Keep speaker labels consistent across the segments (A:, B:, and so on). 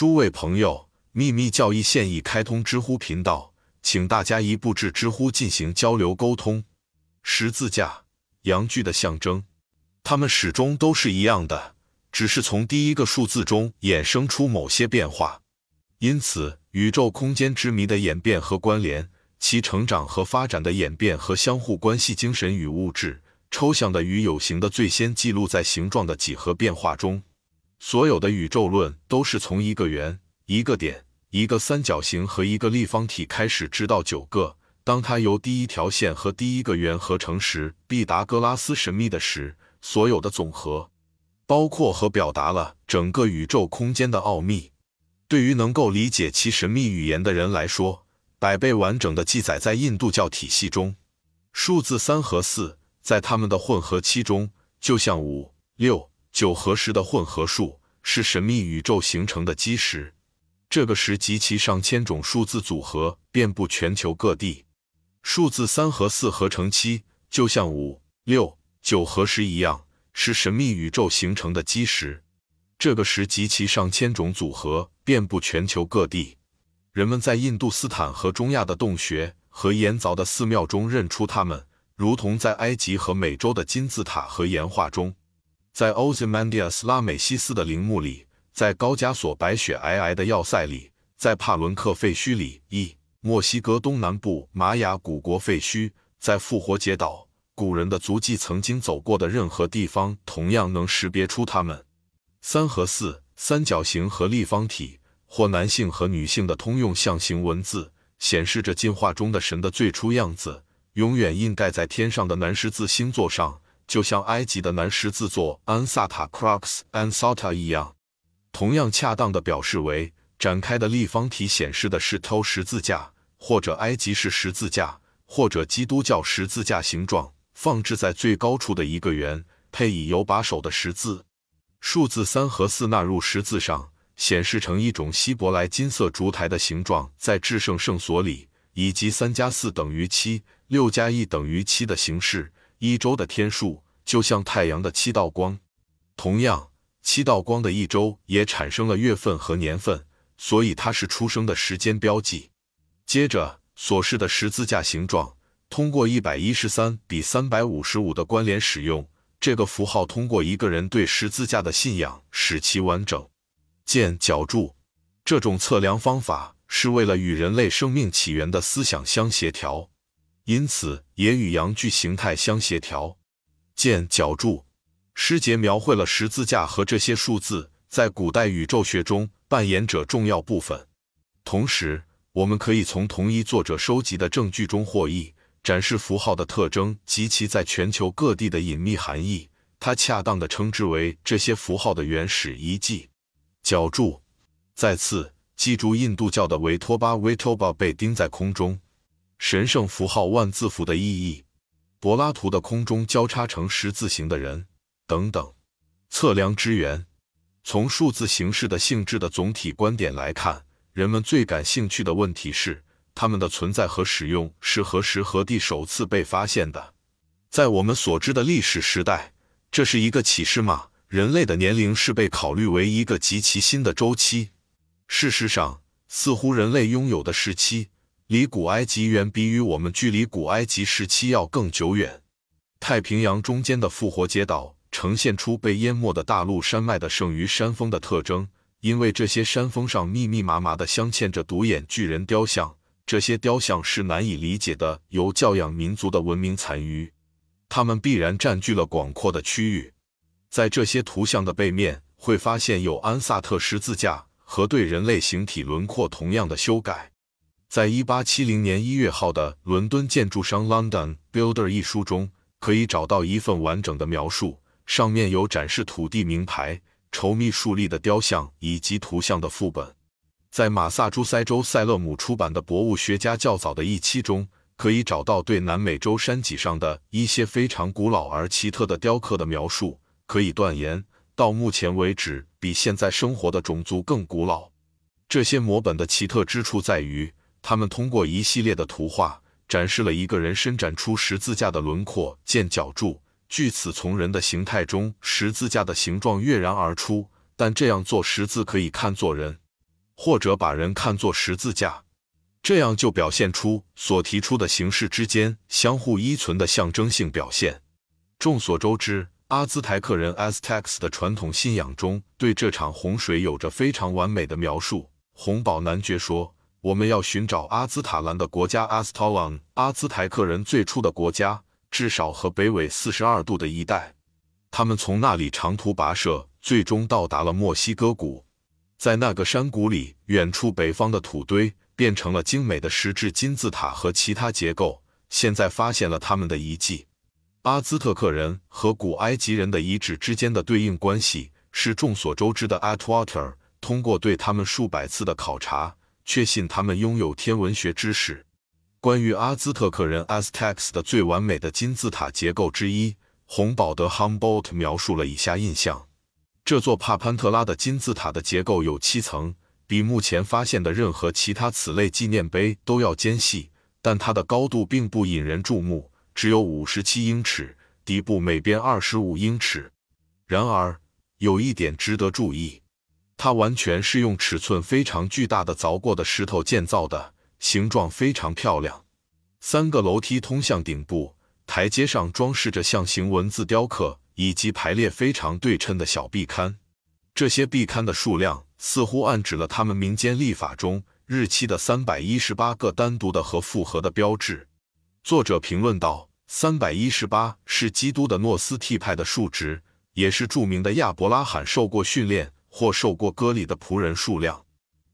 A: 诸位朋友，秘密教义现已开通知乎频道，请大家一步至知乎进行交流沟通。十字架，阳具的象征，它们始终都是一样的，只是从第一个数字中衍生出某些变化。因此，宇宙空间之谜的演变和关联，其成长和发展的演变和相互关系，精神与物质，抽象的与有形的，最先记录在形状的几何变化中。所有的宇宙论都是从一个圆、一个点、一个三角形和一个立方体开始，直到九个。当它由第一条线和第一个圆合成时，毕达哥拉斯神秘的时，所有的总和，包括和表达了整个宇宙空间的奥秘。对于能够理解其神秘语言的人来说，百倍完整的记载在印度教体系中。数字三和四在他们的混合期中，就像五六。九和十的混合数是神秘宇宙形成的基石，这个十及其上千种数字组合遍布全球各地。数字三和四合成七就像五六九和十一样，是神秘宇宙形成的基石。这个十及其上千种组合遍布全球各地。人们在印度斯坦和中亚的洞穴和岩凿的寺庙中认出它们，如同在埃及和美洲的金字塔和岩画中。在 Ozymandias 拉美西斯的陵墓里，在高加索白雪皑皑的要塞里，在帕伦克废墟里，一墨西哥东南部玛雅古国废墟，在复活节岛古人的足迹曾经走过的任何地方，同样能识别出它们。三和四，三角形和立方体，或男性和女性的通用象形文字，显示着进化中的神的最初样子，永远印盖在天上的南十字星座上。就像埃及的南十字座 Ansata Crux Ansata 一样，同样恰当的表示为展开的立方体，显示的是头十字架，或者埃及式十字架，或者基督教十字架形状，放置在最高处的一个圆，配以有把手的十字。数字三和四纳入十字上，显示成一种希伯来金色烛台的形状，在至圣圣所里，以及三加四等于七，六加一等于七的形式。一周的天数就像太阳的七道光，同样，七道光的一周也产生了月份和年份，所以它是出生的时间标记。接着，所示的十字架形状通过一百一十三比三百五十五的关联使用这个符号，通过一个人对十字架的信仰使其完整。见角柱，这种测量方法是为了与人类生命起源的思想相协调。因此，也与阳具形态相协调。见角柱。诗节描绘了十字架和这些数字在古代宇宙学中扮演着重要部分。同时，我们可以从同一作者收集的证据中获益，展示符号的特征及其在全球各地的隐秘含义。它恰当的称之为这些符号的原始遗迹。角柱。再次记住，印度教的维托巴维托巴被钉在空中。神圣符号万字符的意义，柏拉图的空中交叉成十字形的人等等。测量之源，从数字形式的性质的总体观点来看，人们最感兴趣的问题是它们的存在和使用是何时何地首次被发现的。在我们所知的历史时代，这是一个启示吗？人类的年龄是被考虑为一个极其新的周期。事实上，似乎人类拥有的时期。离古埃及远比与我们距离古埃及时期要更久远。太平洋中间的复活节岛呈现出被淹没的大陆山脉的剩余山峰的特征，因为这些山峰上密密麻麻的镶嵌着独眼巨人雕像。这些雕像是难以理解的由教养民族的文明残余，它们必然占据了广阔的区域。在这些图像的背面，会发现有安萨特十字架和对人类形体轮廓同样的修改。在一八七零年一月号的《伦敦建筑商 London Builder》一书中，可以找到一份完整的描述，上面有展示土地名牌、稠密竖立的雕像以及图像的副本。在马萨诸塞州塞勒姆出版的《博物学家》较早的一期中，可以找到对南美洲山脊上的一些非常古老而奇特的雕刻的描述。可以断言，到目前为止，比现在生活的种族更古老。这些摹本的奇特之处在于。他们通过一系列的图画展示了一个人伸展出十字架的轮廓，见角柱。据此，从人的形态中，十字架的形状跃然而出。但这样做，十字可以看作人。或者把人看作十字架，这样就表现出所提出的形式之间相互依存的象征性表现。众所周知，阿兹台克人 （Aztecs） 的传统信仰中对这场洪水有着非常完美的描述。洪堡男爵说：“我们要寻找阿兹塔兰的国家 Aztlan，阿兹台克人最初的国家，至少和北纬四十二度的一带。他们从那里长途跋涉，最终到达了墨西哥谷。在那个山谷里，远处北方的土堆变成了精美的石质金字塔和其他结构。现在发现了他们的遗迹。”阿兹特克人和古埃及人的遗址之间的对应关系是众所周知的。Atwater 通过对他们数百次的考察，确信他们拥有天文学知识。关于阿兹特克人 Aztecs 的最完美的金字塔结构之一，洪堡德 Humboldt 描述了以下印象：这座帕潘特拉的金字塔的结构有七层，比目前发现的任何其他此类纪念碑都要尖细，但它的高度并不引人注目。只有五十七英尺，底部每边二十五英尺。然而，有一点值得注意，它完全是用尺寸非常巨大的凿过的石头建造的，形状非常漂亮。三个楼梯通向顶部，台阶上装饰着象形文字雕刻，以及排列非常对称的小壁龛。这些壁龛的数量似乎暗指了他们民间历法中日期的三百一十八个单独的和复合的标志。作者评论道。三百一十八是基督的诺斯替派的数值，也是著名的亚伯拉罕受过训练或受过割礼的仆人数量。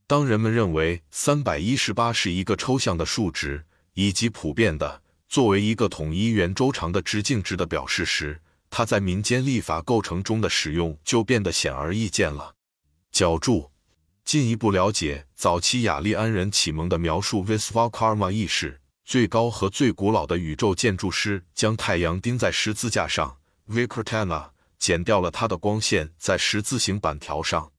A: 当人们认为三百一十八是一个抽象的数值，以及普遍的作为一个统一圆周长的直径值的表示时，它在民间历法构成中的使用就变得显而易见了。脚注：进一步了解早期雅利安人启蒙的描述 Visvakarma 意识。最高和最古老的宇宙建筑师将太阳钉在十字架上 Vikrtana 剪掉了它的光线在十字形板条上。